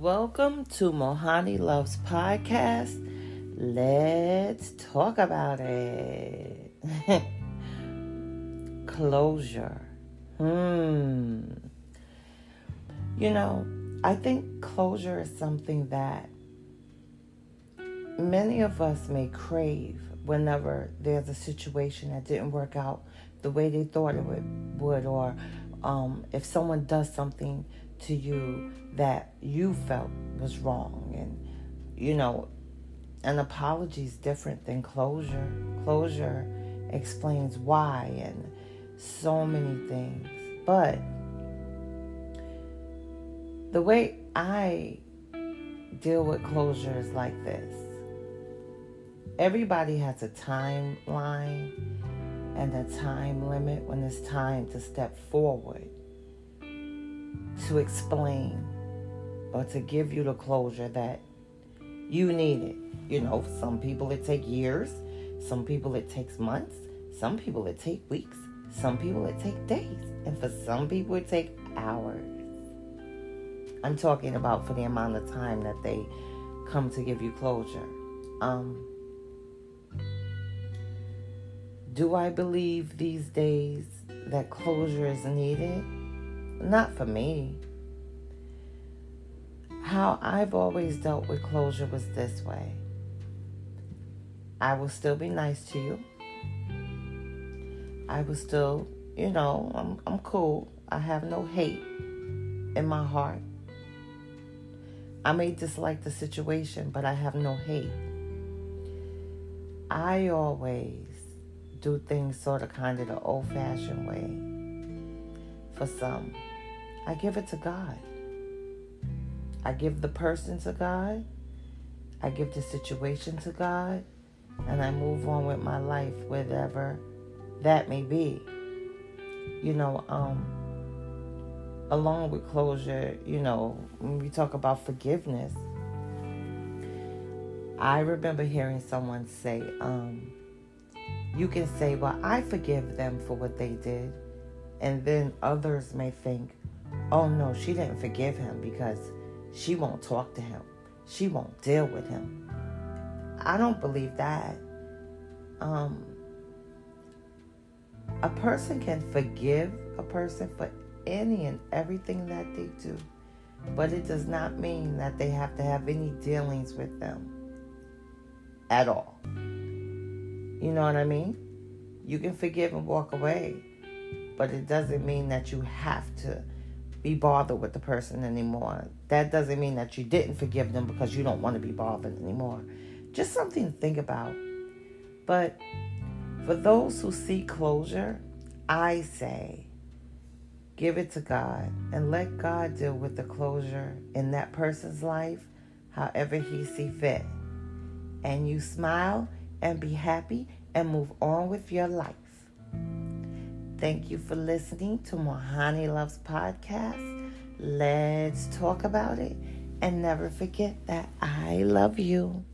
Welcome to Mohani Loves Podcast. Let's talk about it. Closure. Hmm. You know, I think closure is something that many of us may crave whenever there's a situation that didn't work out the way they thought it would, would or um, if someone does something to you that you felt was wrong. And you know an apology is different than closure. Closure explains why and so many things. But the way i deal with closure is like this. Everybody has a timeline and a time limit when it's time to step forward to explain or to give you the closure that you needed. You know, some people it take years, some people it takes months, some people it take weeks, some people it take days, and for some people it take hours. I'm talking about for the amount of time that they come to give you closure. Um, do I believe these days that closure is needed? Not for me. How I've always dealt with closure was this way I will still be nice to you. I will still, you know, I'm, I'm cool. I have no hate in my heart. I may dislike the situation, but I have no hate. I always do things sort of kind of the old fashioned way for some. I give it to God. I give the person to God. I give the situation to God. And I move on with my life, whatever that may be. You know, um, along with closure, you know, when we talk about forgiveness, I remember hearing someone say, um, you can say, Well, I forgive them for what they did. And then others may think, oh no, she didn't forgive him because she won't talk to him. She won't deal with him. I don't believe that. Um, a person can forgive a person for any and everything that they do, but it does not mean that they have to have any dealings with them at all. You know what I mean? You can forgive and walk away, but it doesn't mean that you have to be bothered with the person anymore. That doesn't mean that you didn't forgive them because you don't want to be bothered anymore. Just something to think about. But for those who seek closure, I say give it to God and let God deal with the closure in that person's life however he see fit. And you smile and be happy and move on with your life. Thank you for listening to Mohani Loves Podcast. Let's talk about it and never forget that I love you.